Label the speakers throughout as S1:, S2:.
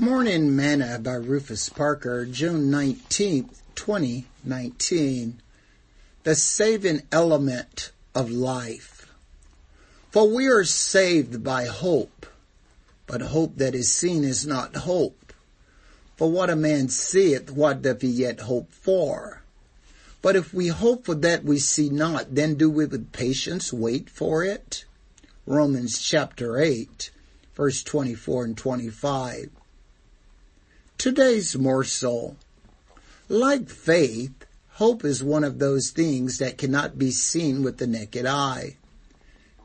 S1: Morning Manna by Rufus Parker, June 19th, 2019. The saving element of life. For we are saved by hope, but hope that is seen is not hope. For what a man seeth, what doth he yet hope for? But if we hope for that we see not, then do we with patience wait for it? Romans chapter 8, verse 24 and 25. Today's morsel. Like faith, hope is one of those things that cannot be seen with the naked eye.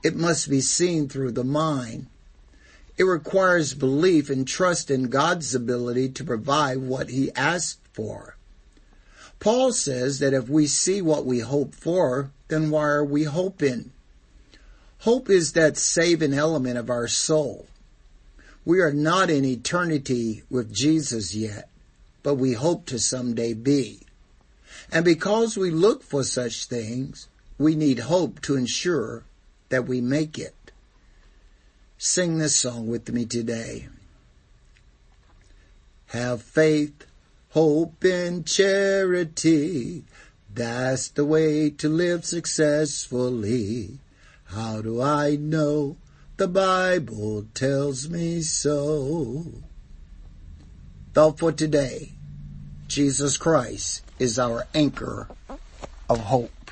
S1: It must be seen through the mind. It requires belief and trust in God's ability to provide what he asked for. Paul says that if we see what we hope for, then why are we hoping? Hope is that saving element of our soul. We are not in eternity with Jesus yet, but we hope to someday be. And because we look for such things, we need hope to ensure that we make it. Sing this song with me today. Have faith, hope, and charity. That's the way to live successfully. How do I know? The Bible tells me so. Thought for today. Jesus Christ is our anchor of hope.